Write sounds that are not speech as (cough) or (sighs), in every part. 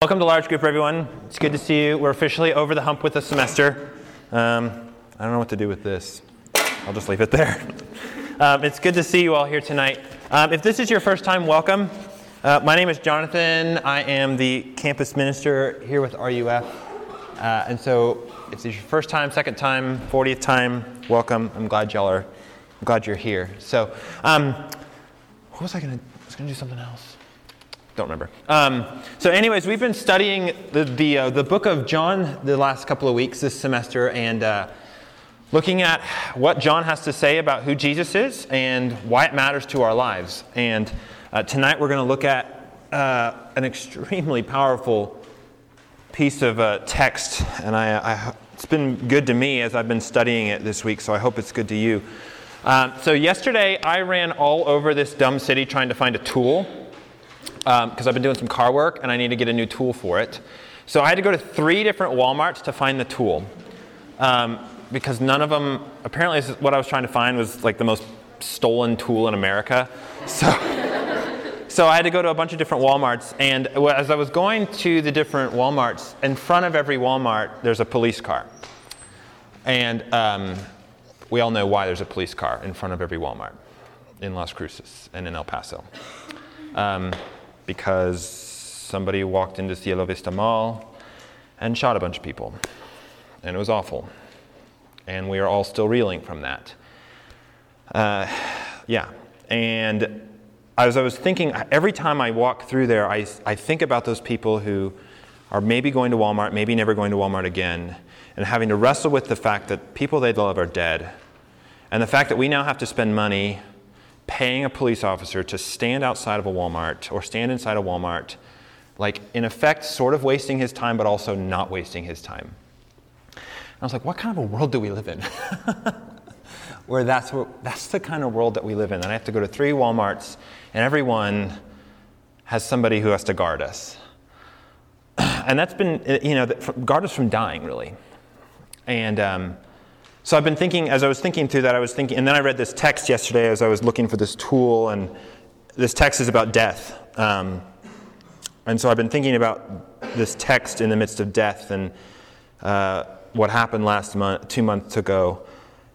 Welcome to large group, everyone. It's good to see you. We're officially over the hump with the semester. Um, I don't know what to do with this. I'll just leave it there. (laughs) Um, it's good to see you all here tonight. Um, if this is your first time, welcome. Uh, my name is Jonathan. I am the campus minister here with RUF. Uh, and so, if it's your first time, second time, 40th time, welcome. I'm glad y'all are. I'm glad you're here. So, um, what was I going to? I was going to do something else don't remember. Um, so, anyways, we've been studying the the, uh, the book of John the last couple of weeks this semester, and uh, looking at what John has to say about who Jesus is and why it matters to our lives. And uh, tonight we're going to look at uh, an extremely powerful piece of uh, text, and I, I, it's been good to me as I've been studying it this week. So I hope it's good to you. Um, so yesterday I ran all over this dumb city trying to find a tool because um, I've been doing some car work and I need to get a new tool for it. So I had to go to three different Walmarts to find the tool um, because none of them, apparently, what I was trying to find was like the most stolen tool in America. (laughs) So, so I had to go to a bunch of different Walmarts. And as I was going to the different Walmarts, in front of every Walmart, there's a police car. And um, we all know why there's a police car in front of every Walmart in Las Cruces and in El Paso. Um, because somebody walked into Cielo Vista Mall and shot a bunch of people. And it was awful. And we are all still reeling from that. Uh, yeah. And as I was thinking, every time I walk through there, I, I think about those people who are maybe going to Walmart, maybe never going to Walmart again, and having to wrestle with the fact that people they love are dead. And the fact that we now have to spend money paying a police officer to stand outside of a Walmart or stand inside a Walmart, like in effect, sort of wasting his time, but also not wasting his time. And I was like, what kind of a world do we live in? (laughs) Where that's, what, that's the kind of world that we live in. And I have to go to three Walmarts, and everyone has somebody who has to guard us. (clears throat) And that's been, you know, guard us from dying, really. And, um, so I've been thinking, as I was thinking through that, I was thinking, and then I read this text yesterday as I was looking for this tool, and this text is about death. Um, and so I've been thinking about this text in the midst of death and uh, what happened last month, two months ago.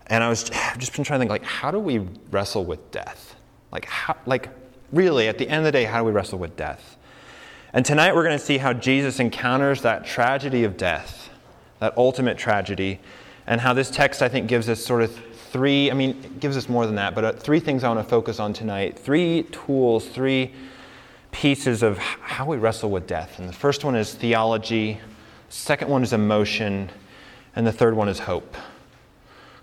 And I was (sighs) I've just been trying to think, like, how do we wrestle with death? Like, how, like, really, at the end of the day, how do we wrestle with death? And tonight we're going to see how Jesus encounters that tragedy of death, that ultimate tragedy, and how this text, I think, gives us sort of three, I mean, it gives us more than that, but uh, three things I want to focus on tonight. Three tools, three pieces of how we wrestle with death. And the first one is theology, second one is emotion, and the third one is hope.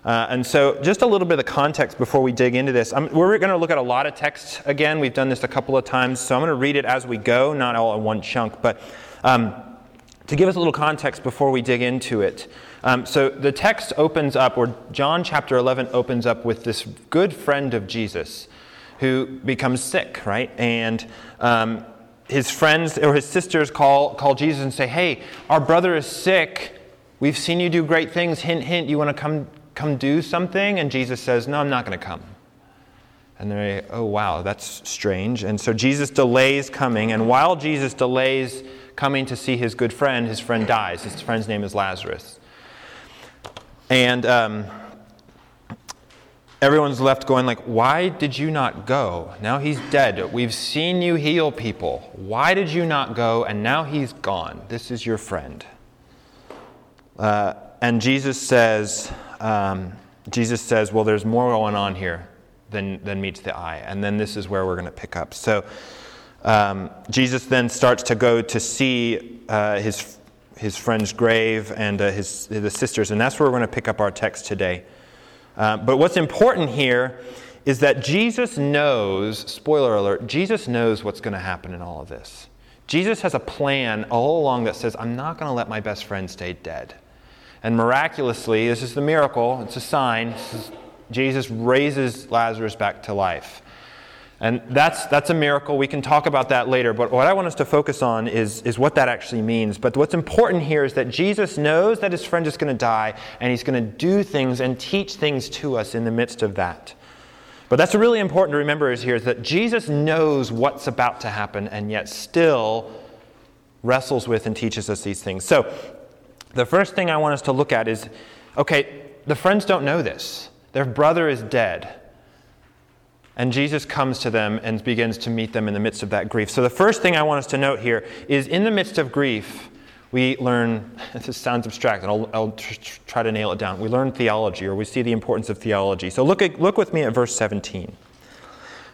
Uh, and so, just a little bit of context before we dig into this. I'm, we're going to look at a lot of texts again. We've done this a couple of times, so I'm going to read it as we go, not all in one chunk. But um, to give us a little context before we dig into it, um, so the text opens up, or John chapter 11 opens up with this good friend of Jesus who becomes sick, right? And um, his friends or his sisters call, call Jesus and say, Hey, our brother is sick. We've seen you do great things. Hint, hint, you want to come, come do something? And Jesus says, No, I'm not going to come. And they're, like, oh, wow, that's strange. And so Jesus delays coming. And while Jesus delays coming to see his good friend, his friend dies. His friend's name is Lazarus. And um, everyone's left going like, why did you not go? Now he's dead. We've seen you heal people. Why did you not go? And now he's gone. This is your friend. Uh, and Jesus says, um, Jesus says, well, there's more going on here than, than meets the eye. And then this is where we're going to pick up. So um, Jesus then starts to go to see uh, his his friend's grave and uh, his, the sisters, and that's where we're going to pick up our text today. Uh, but what's important here is that Jesus knows, spoiler alert, Jesus knows what's going to happen in all of this. Jesus has a plan all along that says, I'm not going to let my best friend stay dead. And miraculously, this is the miracle, it's a sign. Jesus raises Lazarus back to life. And that's, that's a miracle. We can talk about that later. But what I want us to focus on is, is what that actually means. But what's important here is that Jesus knows that his friend is going to die, and he's going to do things and teach things to us in the midst of that. But that's really important to remember is here is that Jesus knows what's about to happen, and yet still wrestles with and teaches us these things. So, the first thing I want us to look at is okay, the friends don't know this. Their brother is dead. And Jesus comes to them and begins to meet them in the midst of that grief. So, the first thing I want us to note here is in the midst of grief, we learn, (laughs) this sounds abstract, and I'll, I'll try to nail it down. We learn theology, or we see the importance of theology. So, look, at, look with me at verse 17.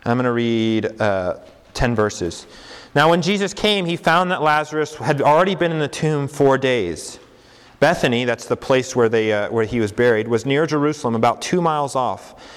I'm going to read uh, 10 verses. Now, when Jesus came, he found that Lazarus had already been in the tomb four days. Bethany, that's the place where, they, uh, where he was buried, was near Jerusalem, about two miles off.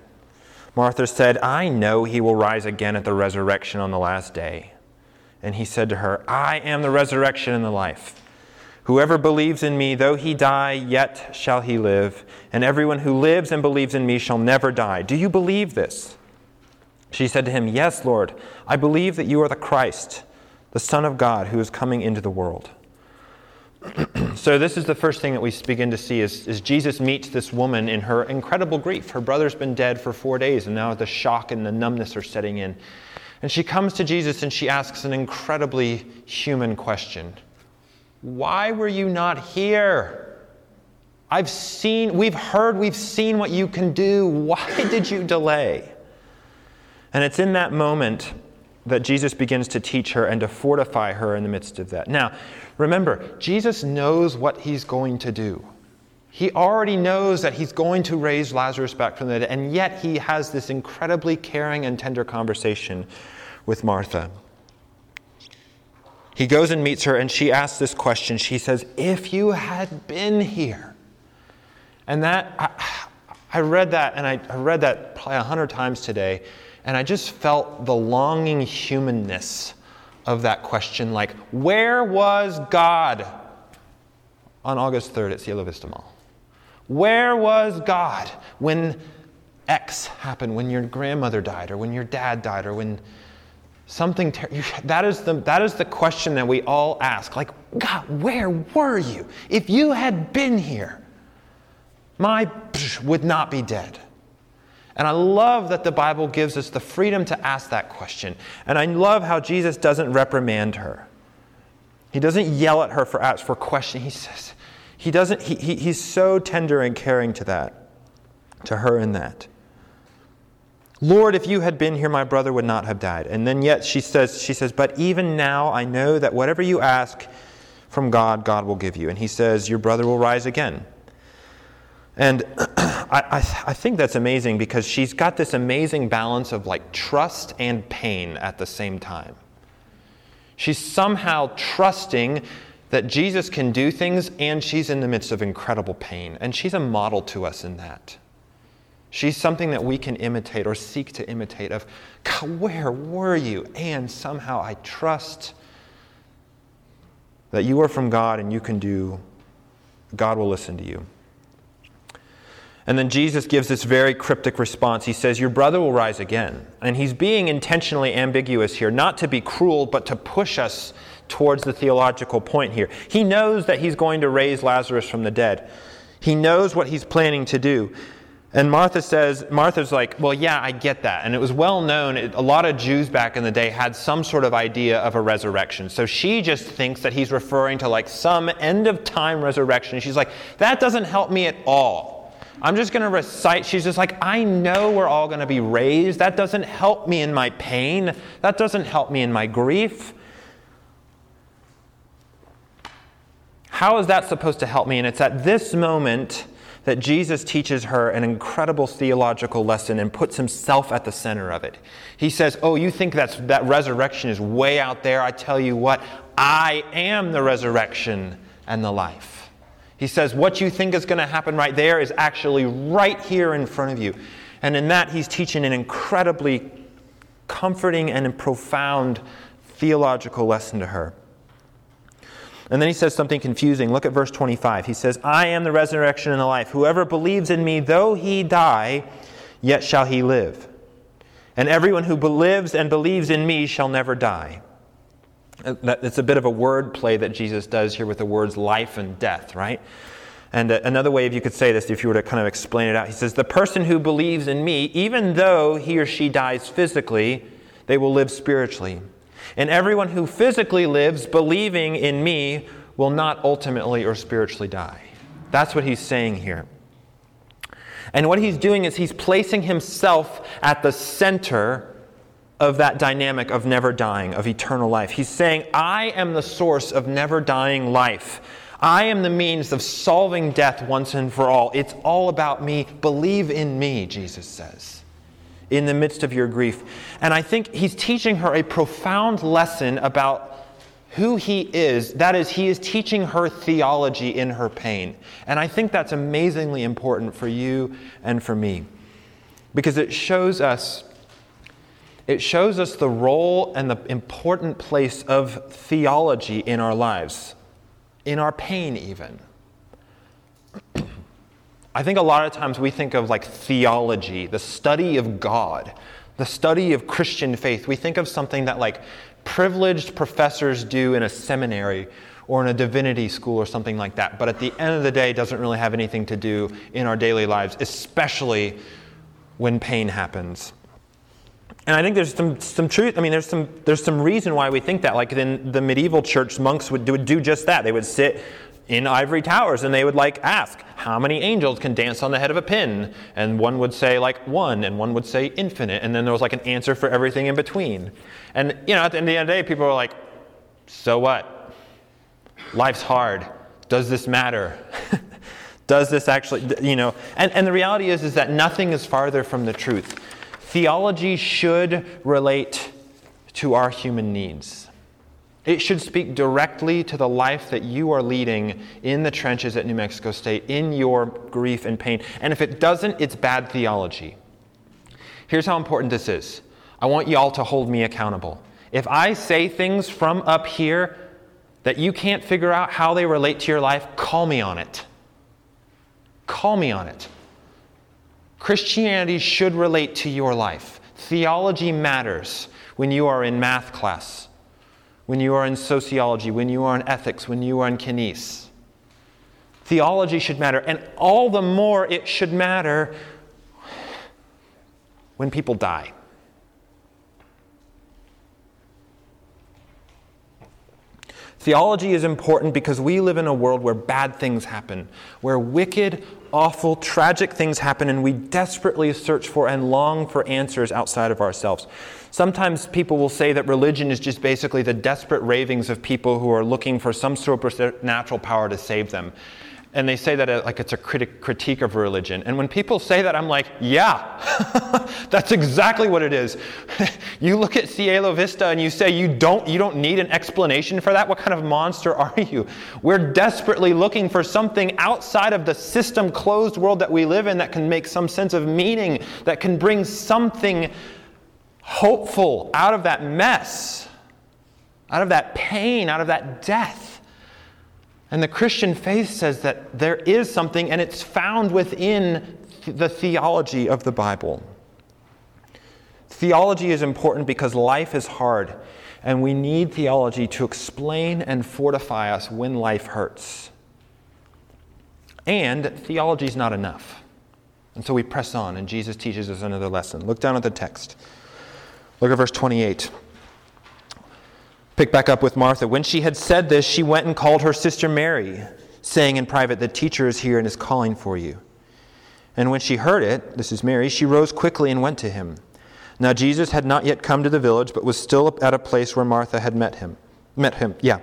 Martha said, I know he will rise again at the resurrection on the last day. And he said to her, I am the resurrection and the life. Whoever believes in me, though he die, yet shall he live. And everyone who lives and believes in me shall never die. Do you believe this? She said to him, Yes, Lord. I believe that you are the Christ, the Son of God, who is coming into the world. (clears throat) so this is the first thing that we begin to see is, is, Jesus meets this woman in her incredible grief. Her brother's been dead for four days, and now the shock and the numbness are setting in. And she comes to Jesus and she asks an incredibly human question Why were you not here? I've seen, we've heard, we've seen what you can do. Why did you delay? And it's in that moment that Jesus begins to teach her and to fortify her in the midst of that. Now, remember, Jesus knows what he's going to do. He already knows that he's going to raise Lazarus back from the dead, and yet he has this incredibly caring and tender conversation with Martha. He goes and meets her, and she asks this question. She says, If you had been here. And that, I, I read that, and I, I read that probably a hundred times today, and I just felt the longing humanness of that question like, where was God on August 3rd at Cielo Vista Mall? Where was God when X happened, when your grandmother died, or when your dad died, or when something ter- that is the that is the question that we all ask like god where were you if you had been here my would not be dead and I love that the Bible gives us the freedom to ask that question. And I love how Jesus doesn't reprimand her. He doesn't yell at her for, for questioning. He says, he doesn't, he, he, he's so tender and caring to that, to her in that. Lord, if you had been here, my brother would not have died. And then yet she says, she says, but even now I know that whatever you ask from God, God will give you. And he says, your brother will rise again. And (clears throat) I, I, think that's amazing because she's got this amazing balance of like trust and pain at the same time. She's somehow trusting that Jesus can do things, and she's in the midst of incredible pain. And she's a model to us in that. She's something that we can imitate or seek to imitate of, God, where were you? And somehow I trust that you are from God and you can do, God will listen to you. And then Jesus gives this very cryptic response. He says, Your brother will rise again. And he's being intentionally ambiguous here, not to be cruel, but to push us towards the theological point here. He knows that he's going to raise Lazarus from the dead, he knows what he's planning to do. And Martha says, Martha's like, well, yeah, I get that. And it was well known, a lot of Jews back in the day had some sort of idea of a resurrection. So she just thinks that he's referring to like some end of time resurrection. She's like, that doesn't help me at all. I'm just going to recite. She's just like, I know we're all going to be raised. That doesn't help me in my pain. That doesn't help me in my grief. How is that supposed to help me? And it's at this moment that Jesus teaches her an incredible theological lesson and puts himself at the center of it. He says, Oh, you think that's, that resurrection is way out there? I tell you what, I am the resurrection and the life. He says, What you think is going to happen right there is actually right here in front of you. And in that, he's teaching an incredibly comforting and profound theological lesson to her. And then he says something confusing. Look at verse 25. He says, I am the resurrection and the life. Whoever believes in me, though he die, yet shall he live. And everyone who believes and believes in me shall never die. It's a bit of a word play that Jesus does here with the words life and death, right? And uh, another way if you could say this, if you were to kind of explain it out, he says, The person who believes in me, even though he or she dies physically, they will live spiritually. And everyone who physically lives believing in me will not ultimately or spiritually die. That's what he's saying here. And what he's doing is he's placing himself at the center of that dynamic of never dying, of eternal life. He's saying, I am the source of never dying life. I am the means of solving death once and for all. It's all about me. Believe in me, Jesus says in the midst of your grief. And I think he's teaching her a profound lesson about who he is. That is, he is teaching her theology in her pain. And I think that's amazingly important for you and for me because it shows us. It shows us the role and the important place of theology in our lives, in our pain, even. (clears throat) I think a lot of times we think of like theology, the study of God, the study of Christian faith. We think of something that like privileged professors do in a seminary or in a divinity school or something like that. But at the end of the day, doesn't really have anything to do in our daily lives, especially when pain happens. And I think there's some, some truth. I mean, there's some, there's some reason why we think that. Like in the medieval church, monks would do, would do just that. They would sit in ivory towers and they would like ask how many angels can dance on the head of a pin and one would say like one and one would say infinite and then there was like an answer for everything in between and you know at the end of the day people were like so what life's hard does this matter (laughs) does this actually you know and, and the reality is is that nothing is farther from the truth theology should relate to our human needs it should speak directly to the life that you are leading in the trenches at New Mexico State, in your grief and pain. And if it doesn't, it's bad theology. Here's how important this is I want you all to hold me accountable. If I say things from up here that you can't figure out how they relate to your life, call me on it. Call me on it. Christianity should relate to your life. Theology matters when you are in math class when you are in sociology, when you are in ethics, when you are in kines. Theology should matter, and all the more it should matter when people die. Theology is important because we live in a world where bad things happen, where wicked, awful, tragic things happen, and we desperately search for and long for answers outside of ourselves. Sometimes people will say that religion is just basically the desperate ravings of people who are looking for some supernatural power to save them. And they say that uh, like it's a critique of religion. And when people say that, I'm like, yeah, (laughs) that's exactly what it is. (laughs) you look at Cielo Vista and you say you don't, you don't need an explanation for that. What kind of monster are you? We're desperately looking for something outside of the system closed world that we live in that can make some sense of meaning, that can bring something hopeful out of that mess, out of that pain, out of that death. And the Christian faith says that there is something, and it's found within the theology of the Bible. Theology is important because life is hard, and we need theology to explain and fortify us when life hurts. And theology is not enough. And so we press on, and Jesus teaches us another lesson. Look down at the text. Look at verse 28. Pick back up with Martha. When she had said this, she went and called her sister Mary, saying in private, The teacher is here and is calling for you. And when she heard it, this is Mary, she rose quickly and went to him. Now Jesus had not yet come to the village, but was still at a place where Martha had met him. Met him, yeah.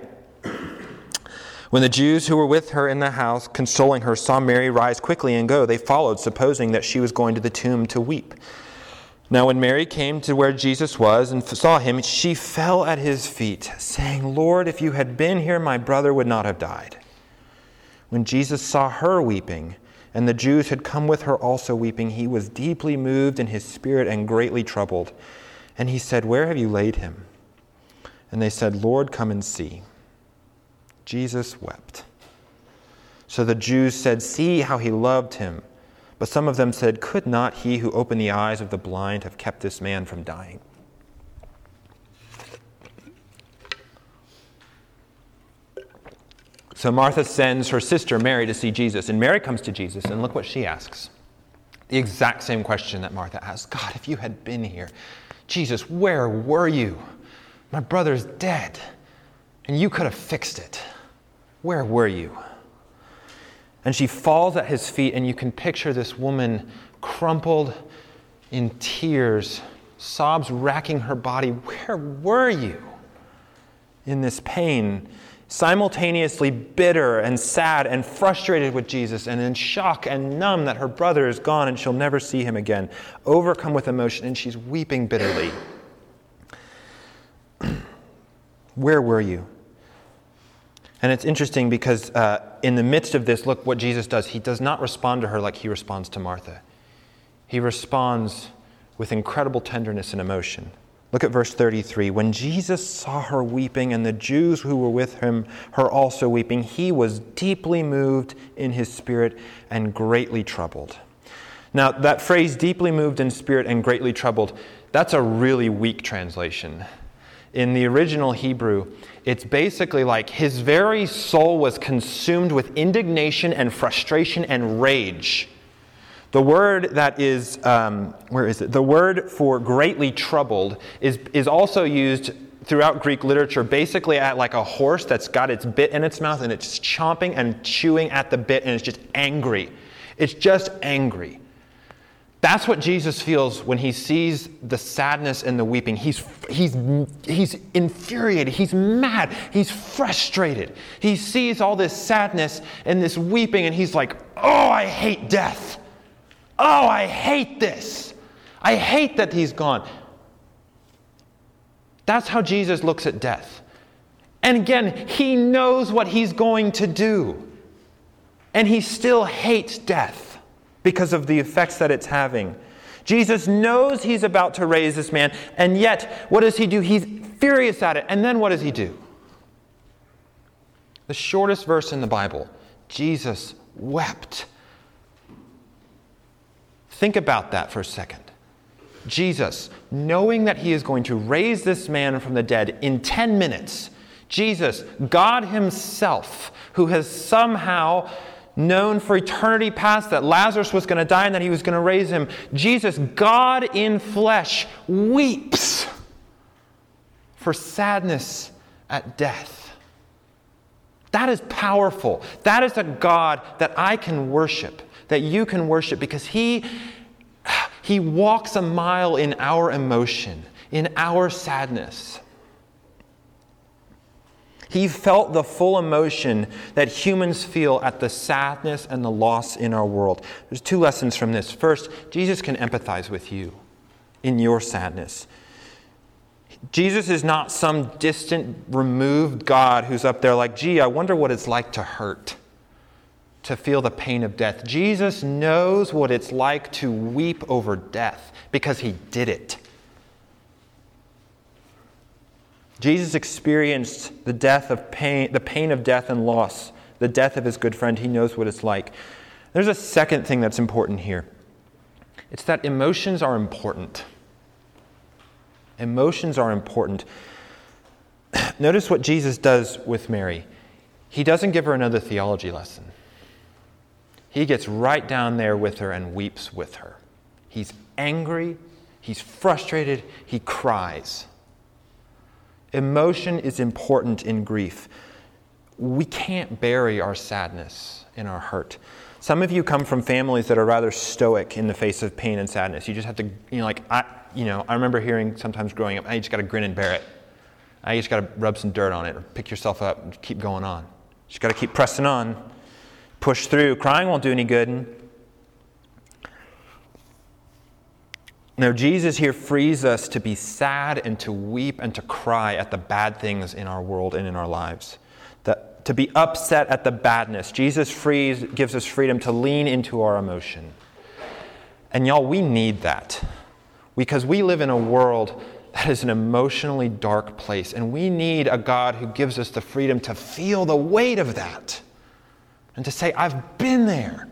When the Jews who were with her in the house, consoling her, saw Mary rise quickly and go, they followed, supposing that she was going to the tomb to weep. Now, when Mary came to where Jesus was and saw him, she fell at his feet, saying, Lord, if you had been here, my brother would not have died. When Jesus saw her weeping, and the Jews had come with her also weeping, he was deeply moved in his spirit and greatly troubled. And he said, Where have you laid him? And they said, Lord, come and see. Jesus wept. So the Jews said, See how he loved him. But some of them said, Could not he who opened the eyes of the blind have kept this man from dying? So Martha sends her sister Mary to see Jesus, and Mary comes to Jesus, and look what she asks. The exact same question that Martha asked God, if you had been here, Jesus, where were you? My brother's dead, and you could have fixed it. Where were you? And she falls at his feet, and you can picture this woman crumpled in tears, sobs racking her body. Where were you in this pain? Simultaneously bitter and sad and frustrated with Jesus, and in shock and numb that her brother is gone and she'll never see him again. Overcome with emotion, and she's weeping bitterly. (clears throat) Where were you? And it's interesting because uh, in the midst of this, look what Jesus does. He does not respond to her like he responds to Martha. He responds with incredible tenderness and emotion. Look at verse 33. When Jesus saw her weeping and the Jews who were with him, her also weeping, he was deeply moved in his spirit and greatly troubled. Now, that phrase, deeply moved in spirit and greatly troubled, that's a really weak translation. In the original Hebrew, it's basically like his very soul was consumed with indignation and frustration and rage. The word that is, um, where is it? The word for greatly troubled is, is also used throughout Greek literature basically at like a horse that's got its bit in its mouth and it's chomping and chewing at the bit and it's just angry. It's just angry. That's what Jesus feels when he sees the sadness and the weeping. He's, he's, he's infuriated. He's mad. He's frustrated. He sees all this sadness and this weeping, and he's like, Oh, I hate death. Oh, I hate this. I hate that he's gone. That's how Jesus looks at death. And again, he knows what he's going to do. And he still hates death because of the effects that it's having. Jesus knows he's about to raise this man, and yet, what does he do? He's furious at it. And then what does he do? The shortest verse in the Bible Jesus wept. Think about that for a second. Jesus, knowing that he is going to raise this man from the dead in 10 minutes, Jesus, God Himself, who has somehow known for eternity past that Lazarus was going to die and that he was going to raise him. Jesus, God in flesh, weeps for sadness at death. That is powerful. That is a God that I can worship, that you can worship, because he, he walks a mile in our emotion, in our sadness. He felt the full emotion that humans feel at the sadness and the loss in our world. There's two lessons from this. First, Jesus can empathize with you in your sadness. Jesus is not some distant, removed God who's up there like, gee, I wonder what it's like to hurt, to feel the pain of death. Jesus knows what it's like to weep over death because he did it. Jesus experienced the death of pain, the pain of death and loss, the death of his good friend. He knows what it's like. There's a second thing that's important here. It's that emotions are important. Emotions are important. (clears throat) Notice what Jesus does with Mary. He doesn't give her another theology lesson. He gets right down there with her and weeps with her. He's angry, he's frustrated, he cries. Emotion is important in grief. We can't bury our sadness in our hurt. Some of you come from families that are rather stoic in the face of pain and sadness. You just have to, you know, like, I, you know, I remember hearing sometimes growing up, I just got to grin and bear it. I just got to rub some dirt on it or pick yourself up and keep going on. Just got to keep pressing on, push through. Crying won't do any good. Now, Jesus here frees us to be sad and to weep and to cry at the bad things in our world and in our lives. That, to be upset at the badness. Jesus frees, gives us freedom to lean into our emotion. And y'all, we need that because we live in a world that is an emotionally dark place. And we need a God who gives us the freedom to feel the weight of that and to say, I've been there.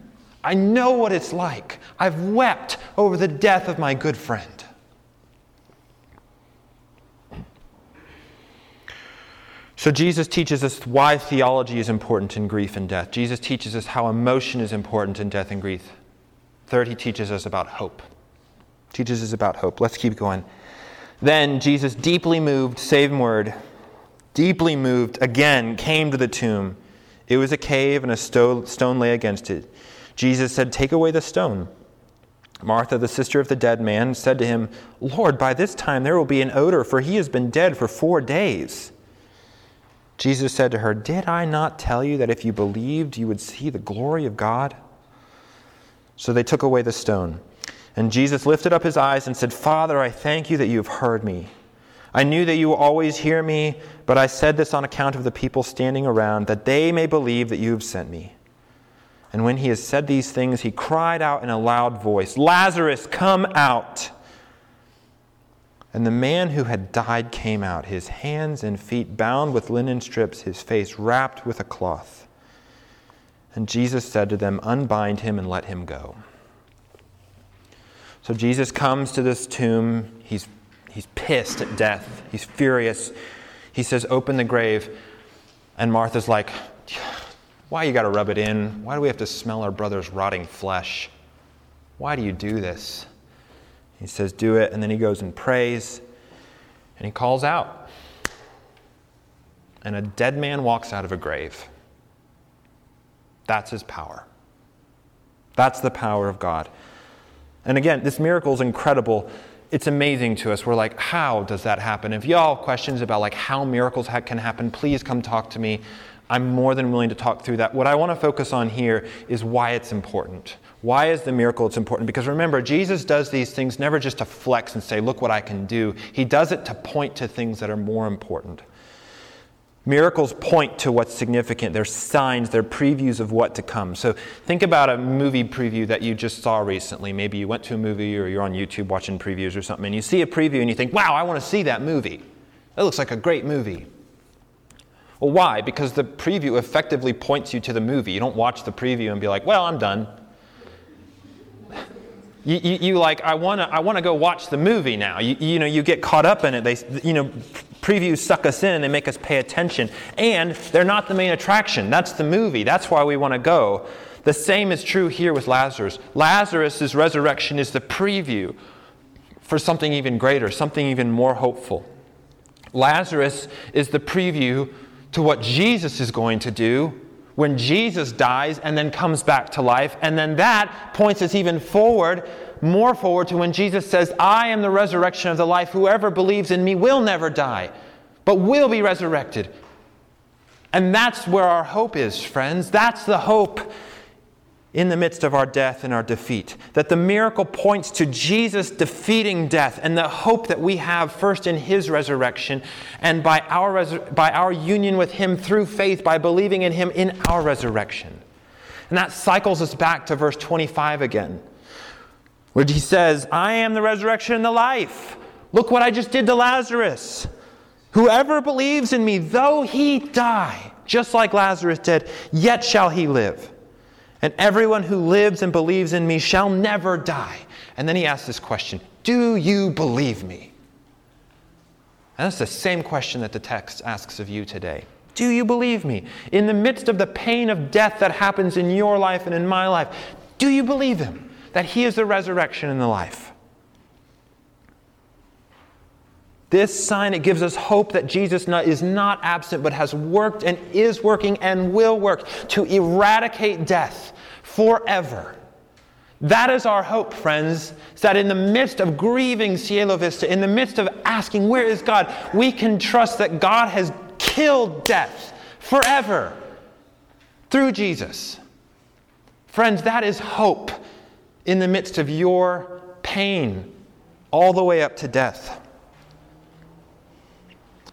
I know what it's like. I've wept over the death of my good friend. So, Jesus teaches us why theology is important in grief and death. Jesus teaches us how emotion is important in death and grief. Third, he teaches us about hope. Teaches us about hope. Let's keep going. Then Jesus, deeply moved, same word, deeply moved, again came to the tomb. It was a cave, and a stone lay against it. Jesus said, Take away the stone. Martha, the sister of the dead man, said to him, Lord, by this time there will be an odor, for he has been dead for four days. Jesus said to her, Did I not tell you that if you believed, you would see the glory of God? So they took away the stone. And Jesus lifted up his eyes and said, Father, I thank you that you have heard me. I knew that you will always hear me, but I said this on account of the people standing around, that they may believe that you have sent me. And when he had said these things, he cried out in a loud voice, Lazarus, come out! And the man who had died came out, his hands and feet bound with linen strips, his face wrapped with a cloth. And Jesus said to them, Unbind him and let him go. So Jesus comes to this tomb. He's, he's pissed at death, he's furious. He says, Open the grave. And Martha's like, Why you got to rub it in? Why do we have to smell our brother's rotting flesh? Why do you do this? He says, Do it. And then he goes and prays and he calls out. And a dead man walks out of a grave. That's his power. That's the power of God. And again, this miracle is incredible. It's amazing to us. We're like, how does that happen? If y'all have questions about like how miracles ha- can happen, please come talk to me. I'm more than willing to talk through that. What I want to focus on here is why it's important. Why is the miracle it's important? Because remember, Jesus does these things never just to flex and say, look what I can do. He does it to point to things that are more important. Miracles point to what's significant. They're signs, they're previews of what to come. So think about a movie preview that you just saw recently. Maybe you went to a movie or you're on YouTube watching previews or something, and you see a preview and you think, wow, I want to see that movie. That looks like a great movie. Well, why? Because the preview effectively points you to the movie. You don't watch the preview and be like, well, I'm done. You, you, you, like, I want to I wanna go watch the movie now. You, you know, you get caught up in it. They, you know, previews suck us in they make us pay attention. And they're not the main attraction. That's the movie. That's why we want to go. The same is true here with Lazarus. Lazarus' resurrection is the preview for something even greater, something even more hopeful. Lazarus is the preview to what Jesus is going to do when Jesus dies and then comes back to life. And then that points us even forward, more forward to when Jesus says, I am the resurrection of the life. Whoever believes in me will never die, but will be resurrected. And that's where our hope is, friends. That's the hope in the midst of our death and our defeat. That the miracle points to Jesus defeating death and the hope that we have first in his resurrection and by our, by our union with him through faith, by believing in him in our resurrection. And that cycles us back to verse 25 again, where he says, I am the resurrection and the life. Look what I just did to Lazarus. Whoever believes in me, though he die, just like Lazarus did, yet shall he live. And everyone who lives and believes in me shall never die. And then he asks this question Do you believe me? And that's the same question that the text asks of you today. Do you believe me? In the midst of the pain of death that happens in your life and in my life, do you believe him? That he is the resurrection and the life? This sign, it gives us hope that Jesus is not absent, but has worked and is working and will work to eradicate death forever. That is our hope, friends, is that in the midst of grieving Cielo Vista, in the midst of asking, Where is God? we can trust that God has killed death forever through Jesus. Friends, that is hope in the midst of your pain, all the way up to death.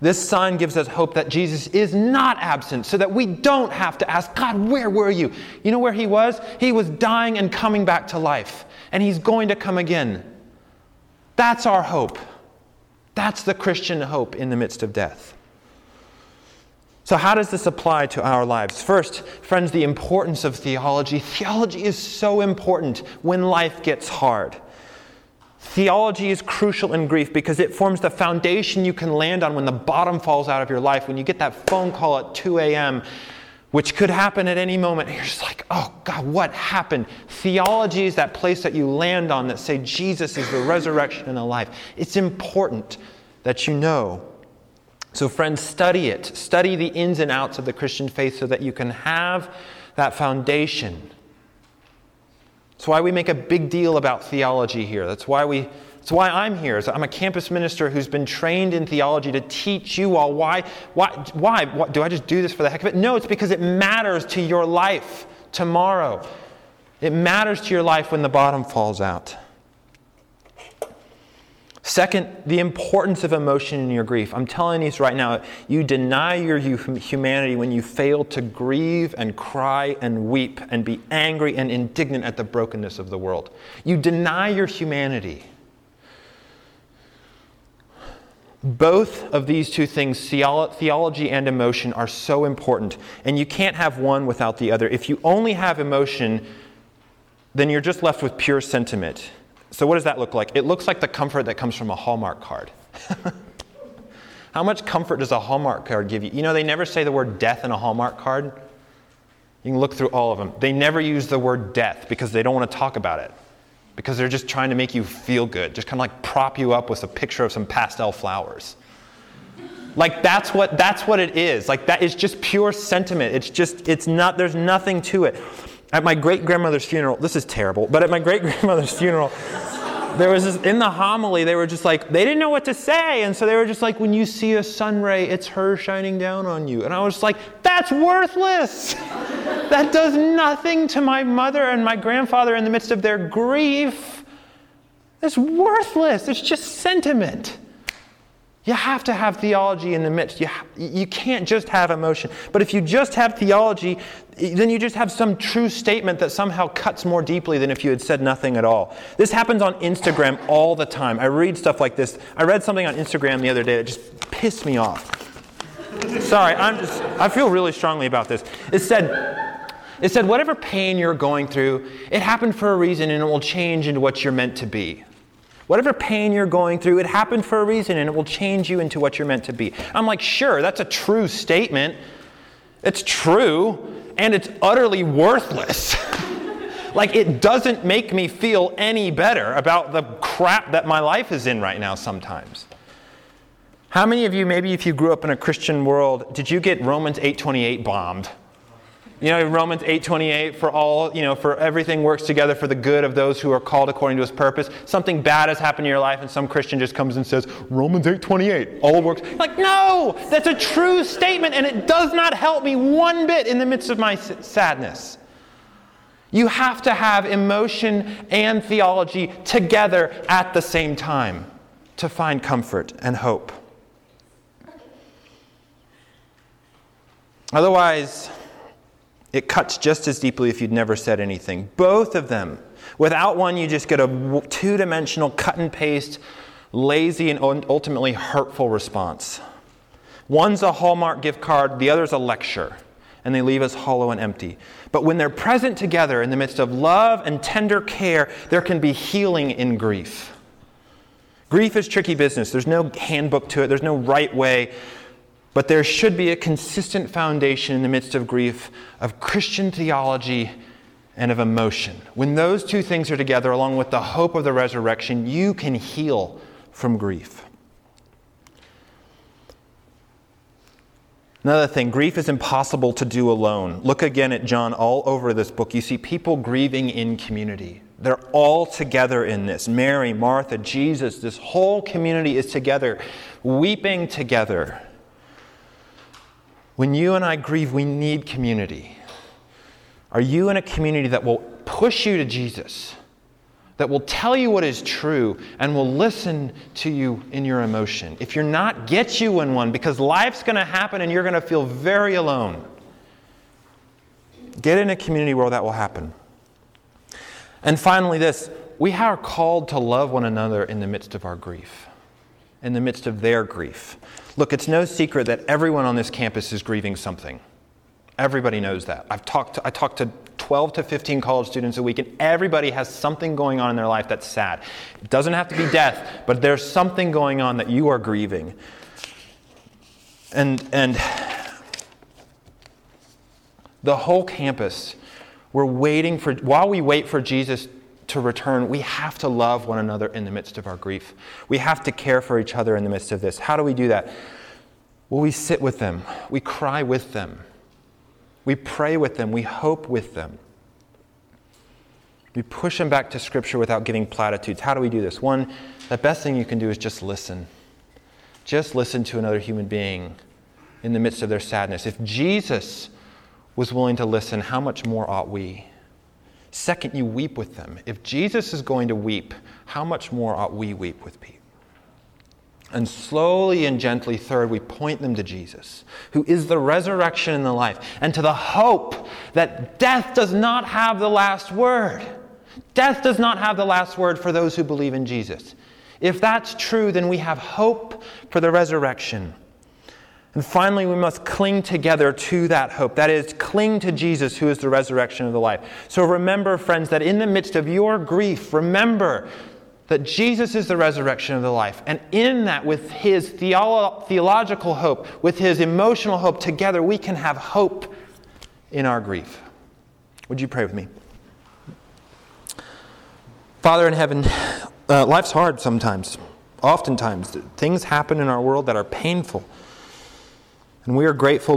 This sign gives us hope that Jesus is not absent so that we don't have to ask, God, where were you? You know where he was? He was dying and coming back to life, and he's going to come again. That's our hope. That's the Christian hope in the midst of death. So, how does this apply to our lives? First, friends, the importance of theology. Theology is so important when life gets hard. Theology is crucial in grief because it forms the foundation you can land on when the bottom falls out of your life. When you get that phone call at 2 a.m., which could happen at any moment, and you're just like, oh God, what happened? Theology is that place that you land on that say Jesus is the resurrection and the life. It's important that you know. So, friends, study it. Study the ins and outs of the Christian faith so that you can have that foundation that's why we make a big deal about theology here. That's why we that's why I'm here. I'm a campus minister who's been trained in theology to teach you all. Why, why, why? Do I just do this for the heck of it? No, it's because it matters to your life tomorrow. It matters to your life when the bottom falls out. Second, the importance of emotion in your grief. I'm telling you right now. You deny your humanity when you fail to grieve and cry and weep and be angry and indignant at the brokenness of the world. You deny your humanity. Both of these two things, theology and emotion, are so important, and you can't have one without the other. If you only have emotion, then you're just left with pure sentiment. So, what does that look like? It looks like the comfort that comes from a Hallmark card. (laughs) How much comfort does a Hallmark card give you? You know, they never say the word death in a Hallmark card. You can look through all of them. They never use the word death because they don't want to talk about it. Because they're just trying to make you feel good, just kind of like prop you up with a picture of some pastel flowers. Like that's what that's what it is. Like that is just pure sentiment. It's just it's not there's nothing to it. At my great grandmother's funeral, this is terrible, but at my great grandmother's (laughs) funeral, there was this, in the homily, they were just like, they didn't know what to say. And so they were just like, when you see a sun ray, it's her shining down on you. And I was like, that's worthless. (laughs) that does nothing to my mother and my grandfather in the midst of their grief. It's worthless. It's just sentiment. You have to have theology in the midst. You, you can't just have emotion. But if you just have theology, then you just have some true statement that somehow cuts more deeply than if you had said nothing at all. This happens on Instagram all the time. I read stuff like this. I read something on Instagram the other day that just pissed me off. Sorry, I'm just, I feel really strongly about this. It said, it said, whatever pain you're going through, it happened for a reason and it will change into what you're meant to be. Whatever pain you're going through, it happened for a reason and it will change you into what you're meant to be. I'm like, sure, that's a true statement. It's true, and it's utterly worthless. (laughs) like, it doesn't make me feel any better about the crap that my life is in right now sometimes. How many of you, maybe if you grew up in a Christian world, did you get Romans 8:28 bombed? You know, Romans 8:28 for all, you know, for everything works together for the good of those who are called according to his purpose. Something bad has happened in your life and some Christian just comes and says, "Romans 8:28, all works." Like, "No, that's a true statement and it does not help me one bit in the midst of my sadness." You have to have emotion and theology together at the same time to find comfort and hope. Otherwise, it cuts just as deeply if you'd never said anything. Both of them. Without one, you just get a two dimensional, cut and paste, lazy, and ultimately hurtful response. One's a Hallmark gift card, the other's a lecture, and they leave us hollow and empty. But when they're present together in the midst of love and tender care, there can be healing in grief. Grief is tricky business. There's no handbook to it, there's no right way. But there should be a consistent foundation in the midst of grief of Christian theology and of emotion. When those two things are together, along with the hope of the resurrection, you can heal from grief. Another thing, grief is impossible to do alone. Look again at John all over this book. You see people grieving in community. They're all together in this. Mary, Martha, Jesus, this whole community is together, weeping together. When you and I grieve, we need community. Are you in a community that will push you to Jesus, that will tell you what is true, and will listen to you in your emotion? If you're not, get you in one because life's going to happen and you're going to feel very alone. Get in a community where that will happen. And finally, this we are called to love one another in the midst of our grief. In the midst of their grief. Look, it's no secret that everyone on this campus is grieving something. Everybody knows that. I've talked to, I talk to 12 to 15 college students a week, and everybody has something going on in their life that's sad. It doesn't have to be death, but there's something going on that you are grieving. And, and the whole campus, we're waiting for, while we wait for Jesus to return, we have to love one another in the midst of our grief. We have to care for each other in the midst of this. How do we do that? Well, we sit with them, we cry with them, we pray with them, we hope with them. We push them back to Scripture without giving platitudes. How do we do this? One, the best thing you can do is just listen. Just listen to another human being in the midst of their sadness. If Jesus was willing to listen, how much more ought we? Second, you weep with them. If Jesus is going to weep, how much more ought we weep with people? And slowly and gently, third, we point them to Jesus, who is the resurrection and the life, and to the hope that death does not have the last word. Death does not have the last word for those who believe in Jesus. If that's true, then we have hope for the resurrection. And finally, we must cling together to that hope. That is, cling to Jesus, who is the resurrection of the life. So remember, friends, that in the midst of your grief, remember that Jesus is the resurrection of the life. And in that, with his theolo- theological hope, with his emotional hope, together we can have hope in our grief. Would you pray with me? Father in heaven, uh, life's hard sometimes. Oftentimes, things happen in our world that are painful. And we are grateful.